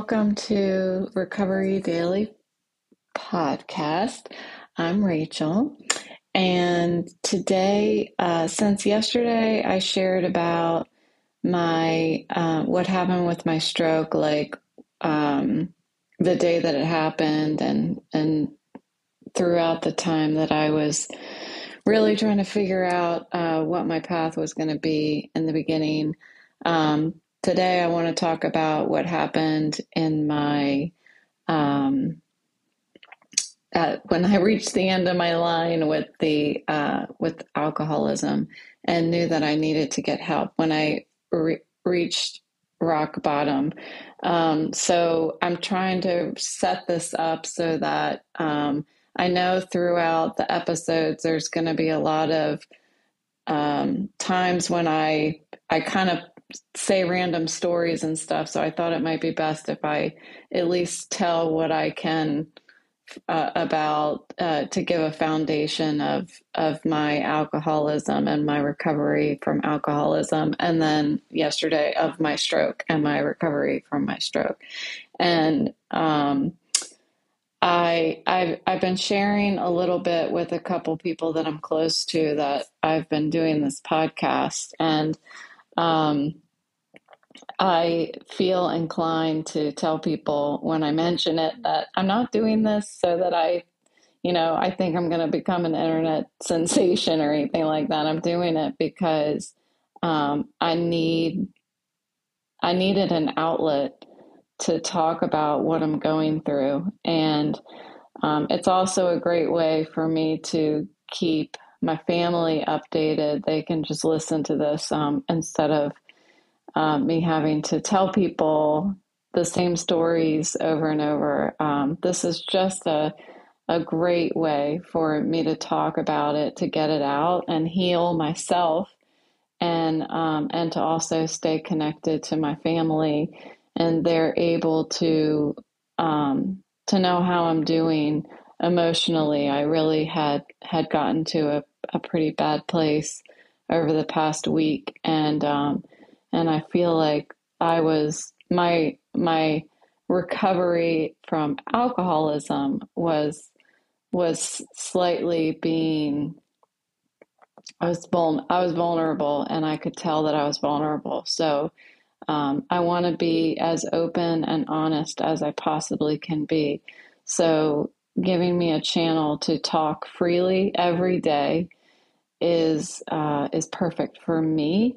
welcome to Recovery Daily Podcast. I'm Rachel, and today, uh, since yesterday, I shared about my uh, what happened with my stroke, like um, the day that it happened, and and throughout the time that I was really trying to figure out uh, what my path was going to be in the beginning. Um, today, I want to talk about what happened in my um, at, when I reached the end of my line with the uh, with alcoholism and knew that I needed to get help when I re- reached rock bottom. Um, so I'm trying to set this up so that um, I know throughout the episodes there's going to be a lot of um, times when I I kind of say random stories and stuff. So I thought it might be best if I at least tell what I can uh, about uh, to give a foundation of of my alcoholism and my recovery from alcoholism, and then yesterday of my stroke and my recovery from my stroke, and um, I I've I've been sharing a little bit with a couple people that I'm close to that I've been doing this podcast, and um, I feel inclined to tell people when I mention it that I'm not doing this so that I, you know, I think I'm going to become an internet sensation or anything like that. I'm doing it because um, I need, I needed an outlet to talk about what I'm going through, and um, it's also a great way for me to keep my family updated. They can just listen to this um, instead of um, me having to tell people the same stories over and over. Um, this is just a a great way for me to talk about it, to get it out, and heal myself, and um, and to also stay connected to my family, and they're able to um, to know how I'm doing emotionally. I really had had gotten to a, a pretty bad place over the past week, and um, and I feel like I was my my recovery from alcoholism was was slightly being I was vul- I was vulnerable and I could tell that I was vulnerable. So um, I want to be as open and honest as I possibly can be. So giving me a channel to talk freely every day is uh, is perfect for me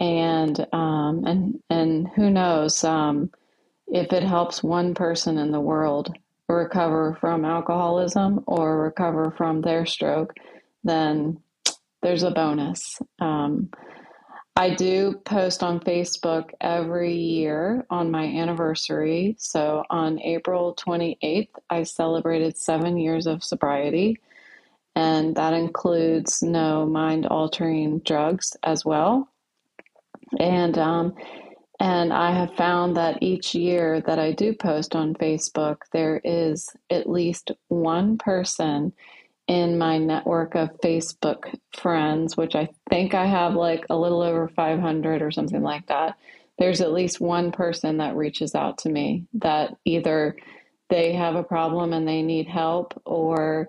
and um, and and who knows um, if it helps one person in the world recover from alcoholism or recover from their stroke, then there's a bonus. Um, I do post on Facebook every year on my anniversary. So on April 28th, I celebrated seven years of sobriety, and that includes no mind altering drugs as well and um, and I have found that each year that I do post on Facebook, there is at least one person in my network of Facebook friends, which I think I have like a little over 500 or something like that. There's at least one person that reaches out to me that either they have a problem and they need help or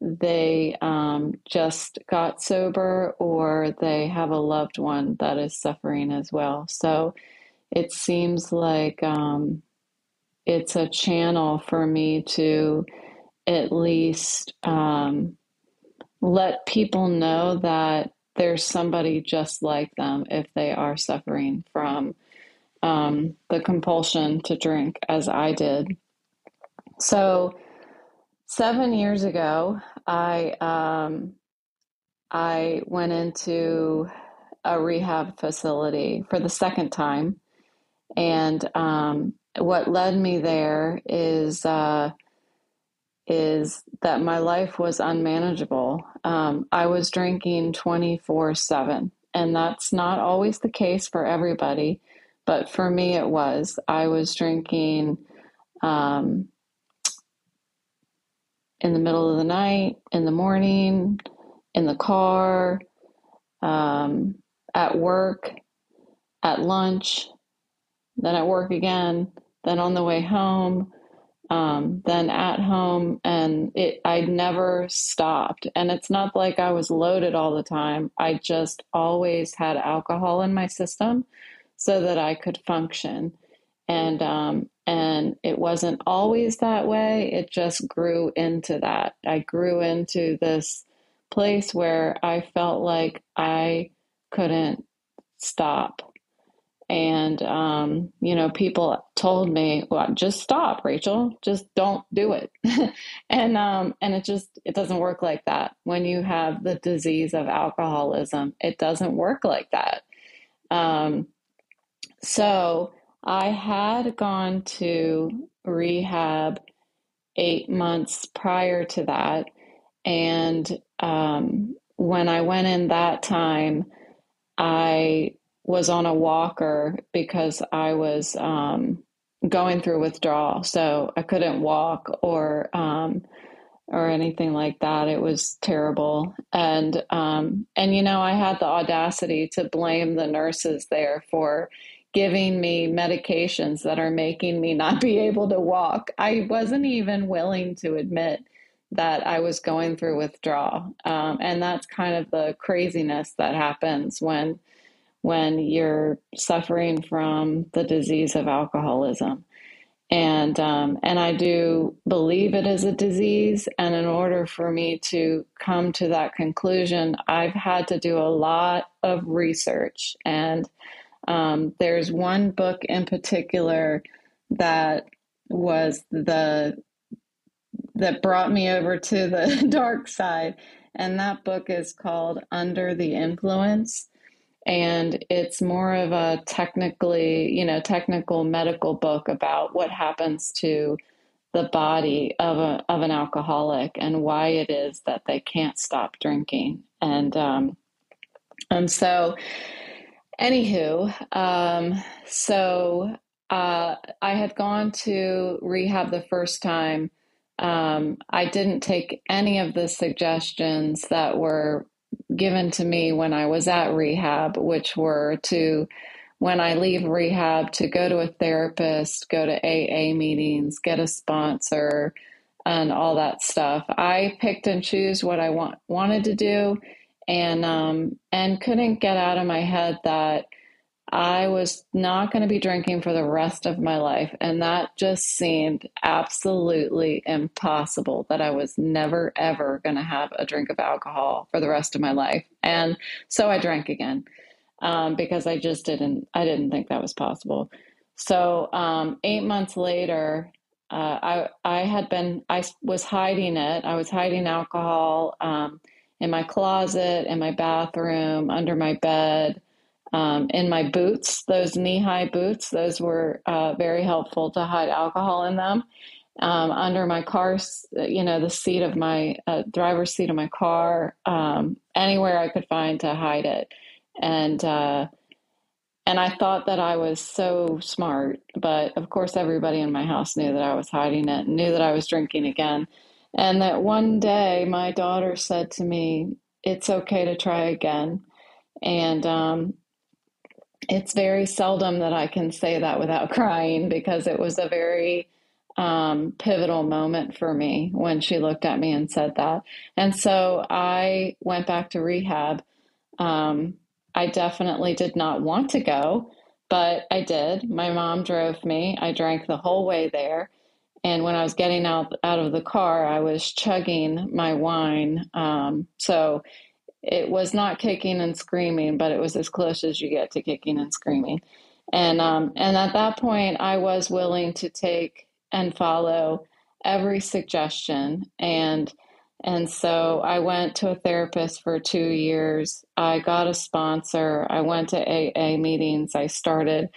they um, just got sober or they have a loved one that is suffering as well. So it seems like um, it's a channel for me to at least um, let people know that there's somebody just like them if they are suffering from um, the compulsion to drink, as I did. So, seven years ago, I um, I went into a rehab facility for the second time, and um, what led me there is uh, is that my life was unmanageable. Um, I was drinking twenty four seven, and that's not always the case for everybody, but for me it was. I was drinking. Um, in the middle of the night, in the morning, in the car, um, at work, at lunch, then at work again, then on the way home, um, then at home, and it I never stopped. And it's not like I was loaded all the time. I just always had alcohol in my system so that I could function. And um, and it wasn't always that way. It just grew into that. I grew into this place where I felt like I couldn't stop and um, you know people told me well just stop rachel. Just don't do it. And um, and it just it doesn't work like that. When you have the disease of alcoholism it doesn't work like that. Um, so i had gone to rehab eight months prior to that. And um, when i went in that time i was on a walker because I was um, going through withdrawal, so I couldn't walk or um, or anything like that. It was terrible, and um, and you know I had the audacity to blame the nurses there for giving me medications that are making me not be able to walk. I wasn't even willing to admit that I was going through withdrawal, um, and that's kind of the craziness that happens when when you're suffering from the disease of alcoholism. And um, and I do believe it is a disease. And in order for me to come to that conclusion, I've had to do a lot of research. And um, there's one book in particular that was the that brought me over to the dark side. And that book is called Under the Influence and it's more of a technically you know technical medical book about what happens to the body of a of an alcoholic and why it is that they can't stop drinking. And um and so anywho um so uh i had gone to rehab the first time. Um, I didn't take any of the suggestions that were given to me when I was at rehab, which were to, when I leave rehab, to go to a therapist, go to AA meetings, get a sponsor, and all that stuff. I picked and choose what I want wanted to do, and um, and couldn't get out of my head that I was not going to be drinking for the rest of my life. And that just seemed absolutely impossible that I was never, ever going to have a drink of alcohol for the rest of my life. And so I drank again um, because I just didn't, I didn't think that was possible. So um, eight months later, uh, I, I had been, I was hiding it. I was hiding alcohol um, in my closet, in my bathroom, under my bed um, in my boots, those knee high boots, those were uh, very helpful to hide alcohol in them. Um, under my car, you know, the seat of my uh, driver's seat of my car, um, anywhere I could find to hide it. And, uh, and I thought that I was so smart, but of course, everybody in my house knew that I was hiding it, knew that I was drinking again. And that one day my daughter said to me, It's okay to try again. And um, it's very seldom that I can say that without crying because it was a very um, pivotal moment for me when she looked at me and said that. And so I went back to rehab. Um, I definitely did not want to go, but I did. My mom drove me. I drank the whole way there. And when I was getting out out of the car, I was chugging my wine. Um, so it was not kicking and screaming, but it was as close as you get to kicking and screaming. And um, and at that point, I was willing to take and follow every suggestion. And and so I went to a therapist for two years. I got a sponsor. I went to AA meetings. I started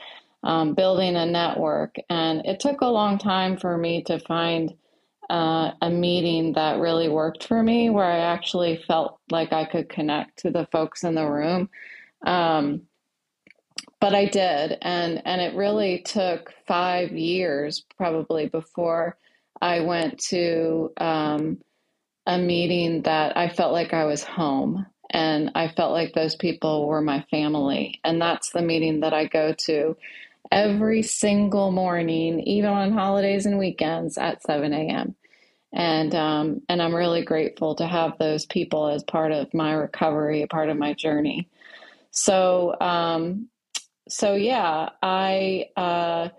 um, building a network, and it took a long time for me to find uh, a meeting that really worked for me where I actually felt like I could connect to the folks in the room. Um, but I did, and and it really took five years probably before I went to um, a meeting that I felt like I was home, and I felt like those people were my family, and that's the meeting that I go to every single morning, even on holidays and weekends at 7 a.m. And um, and I'm really grateful to have those people as part of my recovery, a part of my journey. So um, so yeah, I uh,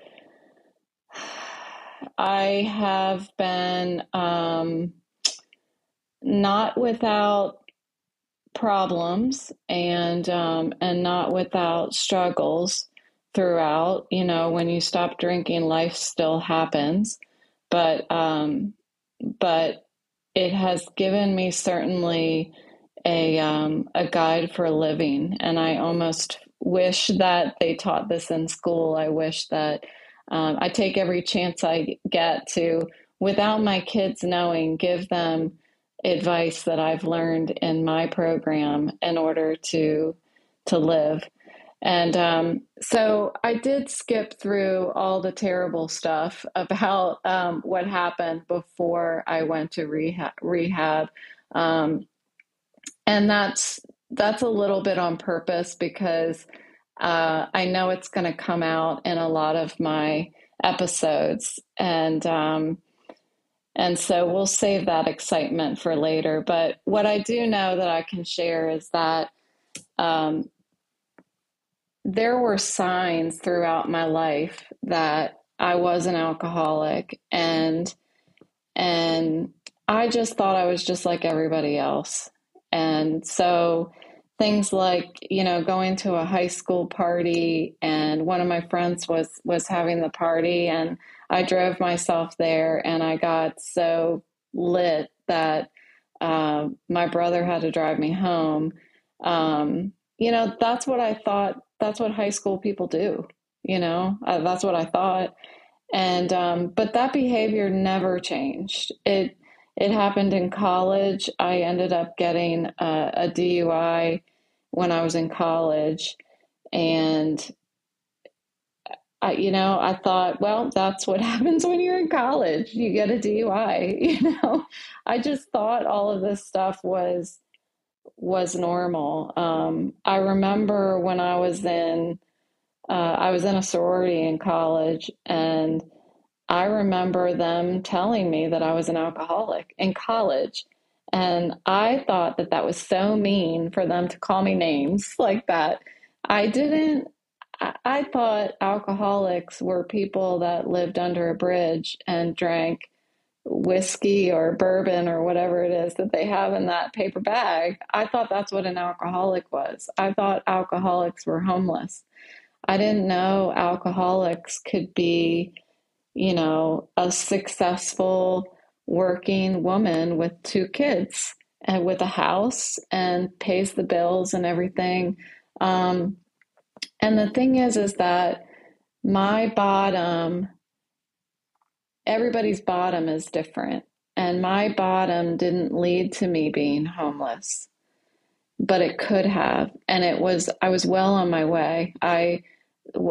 I have been um, not without problems and um, and not without struggles throughout. You know, when you stop drinking, life still happens, but um, but it has given me certainly a um, a guide for living, and I almost wish that they taught this in school. I wish that um, I take every chance I get to, without my kids knowing, give them advice that I've learned in my program in order to to live. And um, so I did skip through all the terrible stuff about um, what happened before I went to rehab. rehab. Um, and that's that's a little bit on purpose because uh, I know it's going to come out in a lot of my episodes, and um, and so we'll save that excitement for later. But what I do know that I can share is that um, there were signs throughout my life that I was an alcoholic, and and I just thought I was just like everybody else, and so things like you know going to a high school party and one of my friends was was having the party and i drove myself there and i got so lit that uh, my brother had to drive me home. Um, you know that's what i thought that's what high school people do you know uh, that's what i thought and um, but that behavior never changed it it happened in college. I ended up getting a, a DUI when I was in college. And I, you know, I thought, well, that's what happens when you're in college. You get a DUI. You know, I just thought all of this stuff was was normal. Um, I remember when I was in uh, I was in a sorority in college, and I remember them telling me that I was an alcoholic in college. And I thought that that was so mean for them to call me names like that. I didn't, I, thought alcoholics were people that lived under a bridge and drank whiskey or bourbon or whatever it is that they have in that paper bag. I thought that's what an alcoholic was. I thought alcoholics were homeless. I didn't know alcoholics could be you know, a successful working woman with two kids and with a house and pays the bills and everything. Um, and the thing is, is that my bottom, everybody's bottom is different. And my bottom didn't lead to me being homeless, but it could have. And it was, I was well on my way. I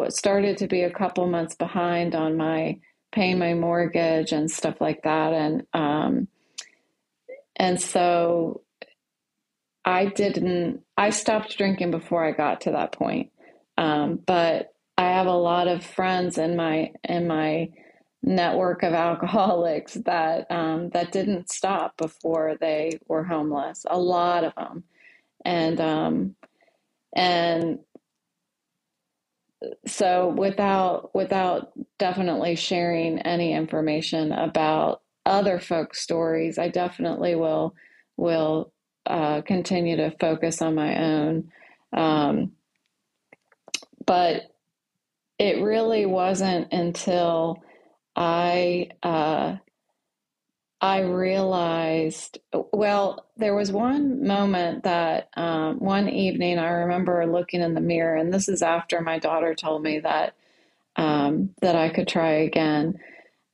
started to be a couple months behind on my paying my mortgage and stuff like that. And um, and so I didn't. I stopped drinking before I got to that point. Um, but I have a lot of friends in my in my network of alcoholics that um, that didn't stop before they were homeless. A lot of them, and um, and so without without definitely sharing any information about other folks' stories, I definitely will will uh, continue to focus on my own. Um, but it really wasn't until I uh, I realized, well, there was one moment that um, one evening I remember looking in the mirror, and this is after my daughter told me that um, that I could try again.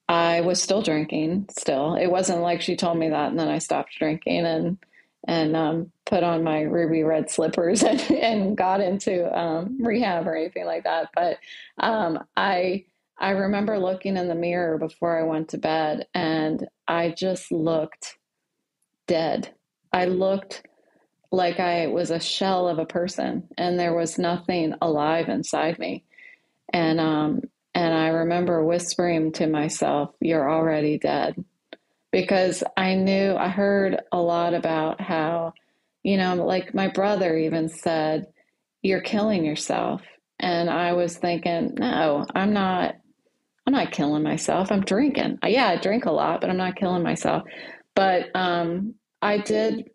I was still drinking. Still, it wasn't like she told me that, and then I stopped drinking and and um, put on my ruby red slippers and, and got into um, rehab or anything like that. But um, I I remember looking in the mirror before I went to bed and I just looked dead. I looked like I was a shell of a person and there was nothing alive inside me. and um, and I remember whispering to myself, "You're already dead," because I knew I heard a lot about how, you know, like my brother even said, "You're killing yourself," and I was thinking, "No, I'm not." I'm not killing myself. I'm drinking. Yeah, I drink a lot, but I'm not killing myself. But um, I did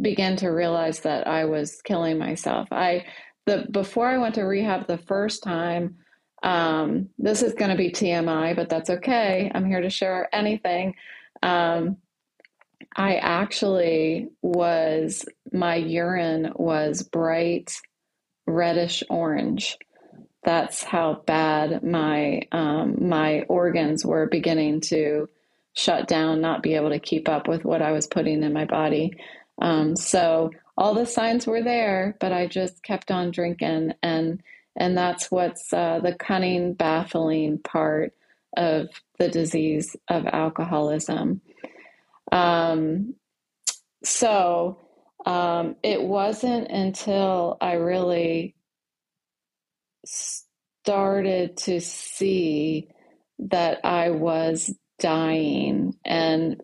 begin to realize that I was killing myself. I the before I went to rehab the first time. Um, this is going to be TMI, but that's okay. I'm here to share anything. Um, I actually was my urine was bright reddish orange that's how bad my um, my organs were beginning to shut down, not be able to keep up with what I was putting in my body. Um, so all the signs were there, but I just kept on drinking, and and that's what's uh, the cunning, baffling part of the disease of alcoholism. Um, so um, it wasn't until I really started to see that I was dying and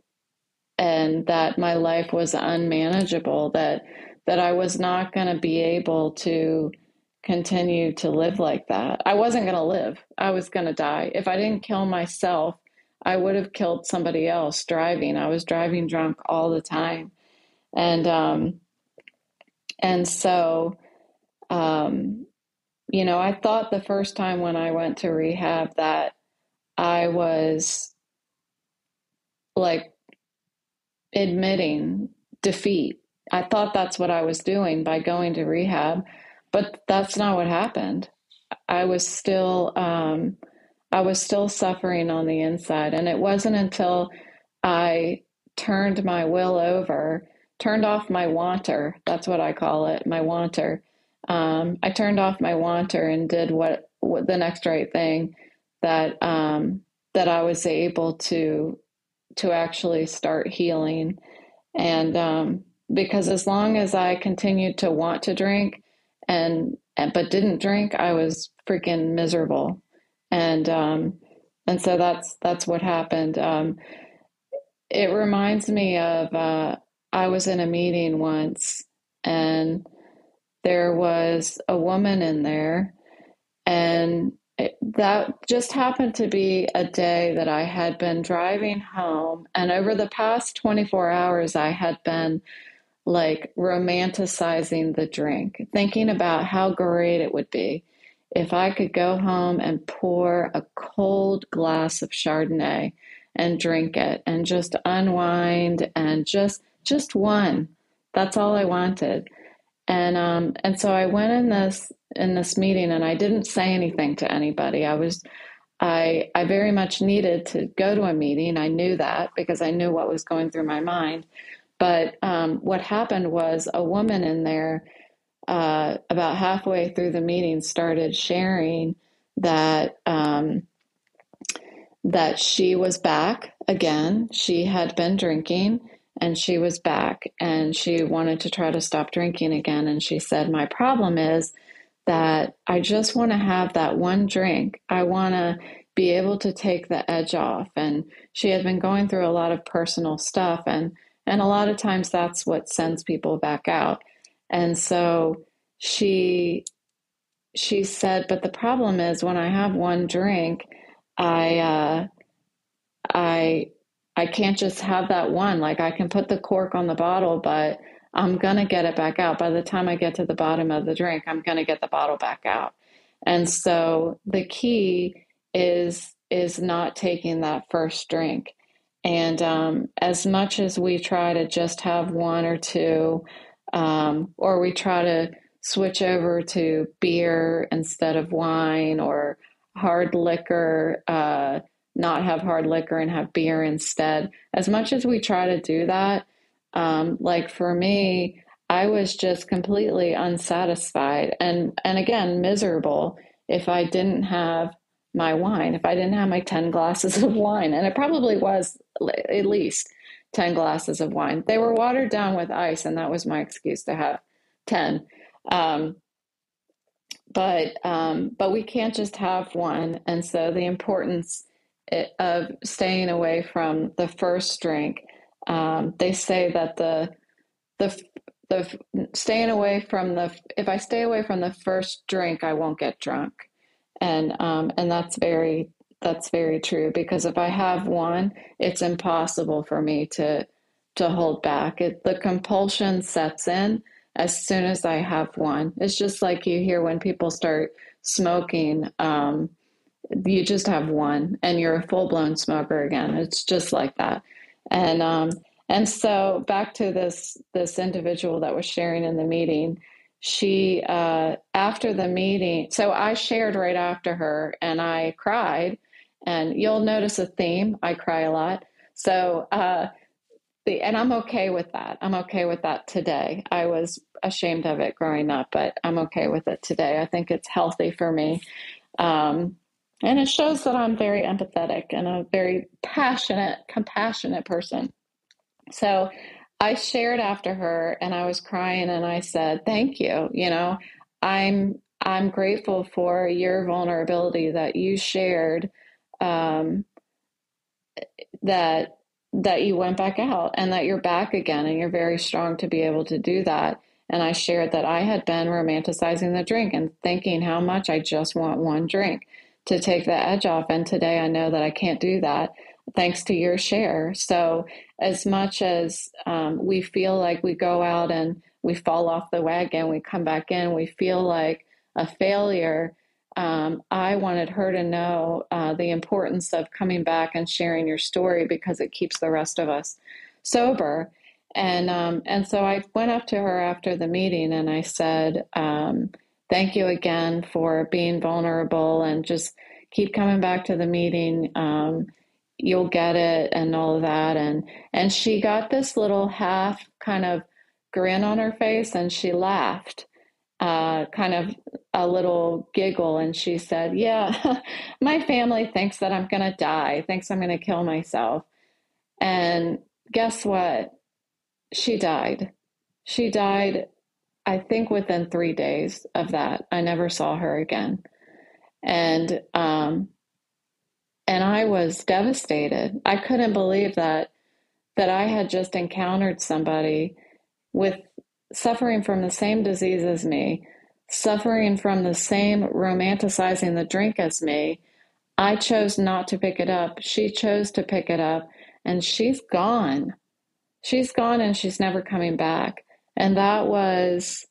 and that my life was unmanageable that that I was not going to be able to continue to live like that. I wasn't going to live. I was going to die. If I didn't kill myself, I would have killed somebody else driving. I was driving drunk all the time. And um and so um you know, I thought the first time when I went to rehab that I was like admitting defeat. I thought that's what I was doing by going to rehab, but that's not what happened. I was still um, I was still suffering on the inside, and it wasn't until I turned my will over, turned off my wanter. That's what I call it, my wanter, um, I turned off my wanter and did what, what the next right thing that um, that I was able to to actually start healing. And um, because as long as I continued to want to drink and, and but didn't drink, I was freaking miserable. And um, and so that's that's what happened. Um, it reminds me of uh, I was in a meeting once and there was a woman in there, and it, that just happened to be a day that I had been driving home. And over the past 24 hours, I had been like romanticizing the drink, thinking about how great it would be if I could go home and pour a cold glass of Chardonnay and drink it and just unwind and just just one. That's all I wanted and um, and so I went in this in this meeting, and I didn't say anything to anybody. I was I I very much needed to go to a meeting. I knew that because I knew what was going through my mind. But um, what happened was a woman in there, uh, about halfway through the meeting, started sharing that um, that she was back again. She had been drinking and she was back and she wanted to try to stop drinking again. And she said, My problem is that I just want to have that one drink. I want to be able to take the edge off. And she had been going through a lot of personal stuff. And, and a lot of times that's what sends people back out. And so she she said, but the problem is when I have one drink, I uh, I I can't just have that one. Like I can put the cork on the bottle, but I'm going to get it back out. By the time I get to the bottom of the drink, I'm going to get the bottle back out. And so the key is is not taking that first drink. And um, as much as we try to just have one or two, um, or we try to switch over to beer instead of wine or hard liquor, uh, not have hard liquor and have beer instead. As much as we try to do that, um, like for me, I was just completely unsatisfied and and again miserable if I didn't have my wine, if I didn't have my 10 glasses of wine, and it probably was at least 10 glasses of wine. They were watered down with ice, and that was my excuse to have 10. Um, but um, but we can't just have one, and so the importance of staying away from the first drink. Um, they say that the the the staying away from the if I stay away from the first drink, I won't get drunk, and um, and that's very that's very true because if I have one, it's impossible for me to to hold back. It, the compulsion sets in as soon as I have one. It's just like you hear when people start smoking. Um, you just have one, and you're a full blown smoker again. It's just like that, and um, and so back to this this individual that was sharing in the meeting. She uh, after the meeting, so I shared right after her, and I cried. And you'll notice a theme. I cry a lot. So uh, the and I'm okay with that. I'm okay with that today. I was ashamed of it growing up, but I'm okay with it today. I think it's healthy for me. Um, and it shows that I'm very empathetic and a very passionate, compassionate person. So I shared after her and I was crying and I said, Thank you. You know, I'm I'm grateful for your vulnerability that you shared um, that that you went back out and that you're back again and you're very strong to be able to do that. And I shared that I had been romanticizing the drink and thinking how much I just want one drink to take the edge off. And today I know that I can't do that thanks to your share. So, as much as um, we feel like we go out and we fall off the wagon, we come back in, we feel like a failure. Um, I wanted her to know uh, the importance of coming back and sharing your story because it keeps the rest of us sober. And um, and so I went up to her after the meeting and I said, um, thank you again for being vulnerable and just keep coming back to the meeting. Um, you'll get it and all of that. And, and she got this little half kind of grin on her face and she laughed, uh, kind of a little giggle. And she said, yeah, my family thinks that I'm going to die, thinks I'm going to kill myself. And guess what? She died. She died I think within three days of that, I never saw her again. And um, and I was devastated. I couldn't believe that that I had just encountered somebody with suffering from the same disease as me, suffering from the same romanticizing the drink as me. I chose not to pick it up. She chose to pick it up, and she's gone. She's gone, and she's never coming back. And that was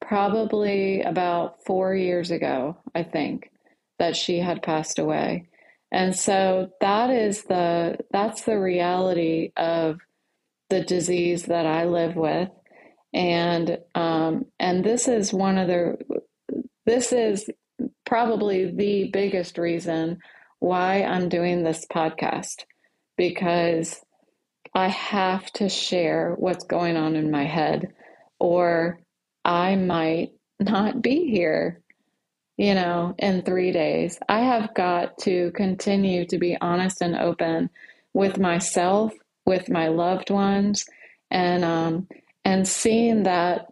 probably about four years ago, I think, that she had passed away. And so that is the that's the reality of the disease that I live with. And um, and this is one of the this is probably the biggest reason why I'm doing this podcast because I have to share what's going on in my head, or I might not be here, you know, in three days. I have got to continue to be honest and open with myself, with my loved ones, and um, and seeing that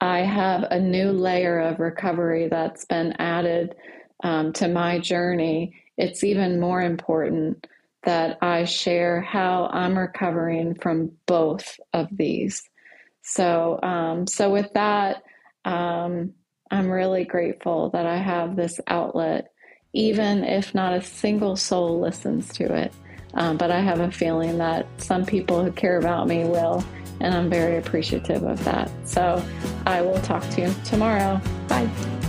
I have a new layer of recovery that's been added um, to my journey. It's even more important that I share how I'm recovering from both of these. So, um, so with that, um, I'm really grateful that I have this outlet, even if not a single soul listens to it. Um, but I have a feeling that some people who care about me will, and I'm very appreciative of that. So I will talk to you tomorrow. Bye.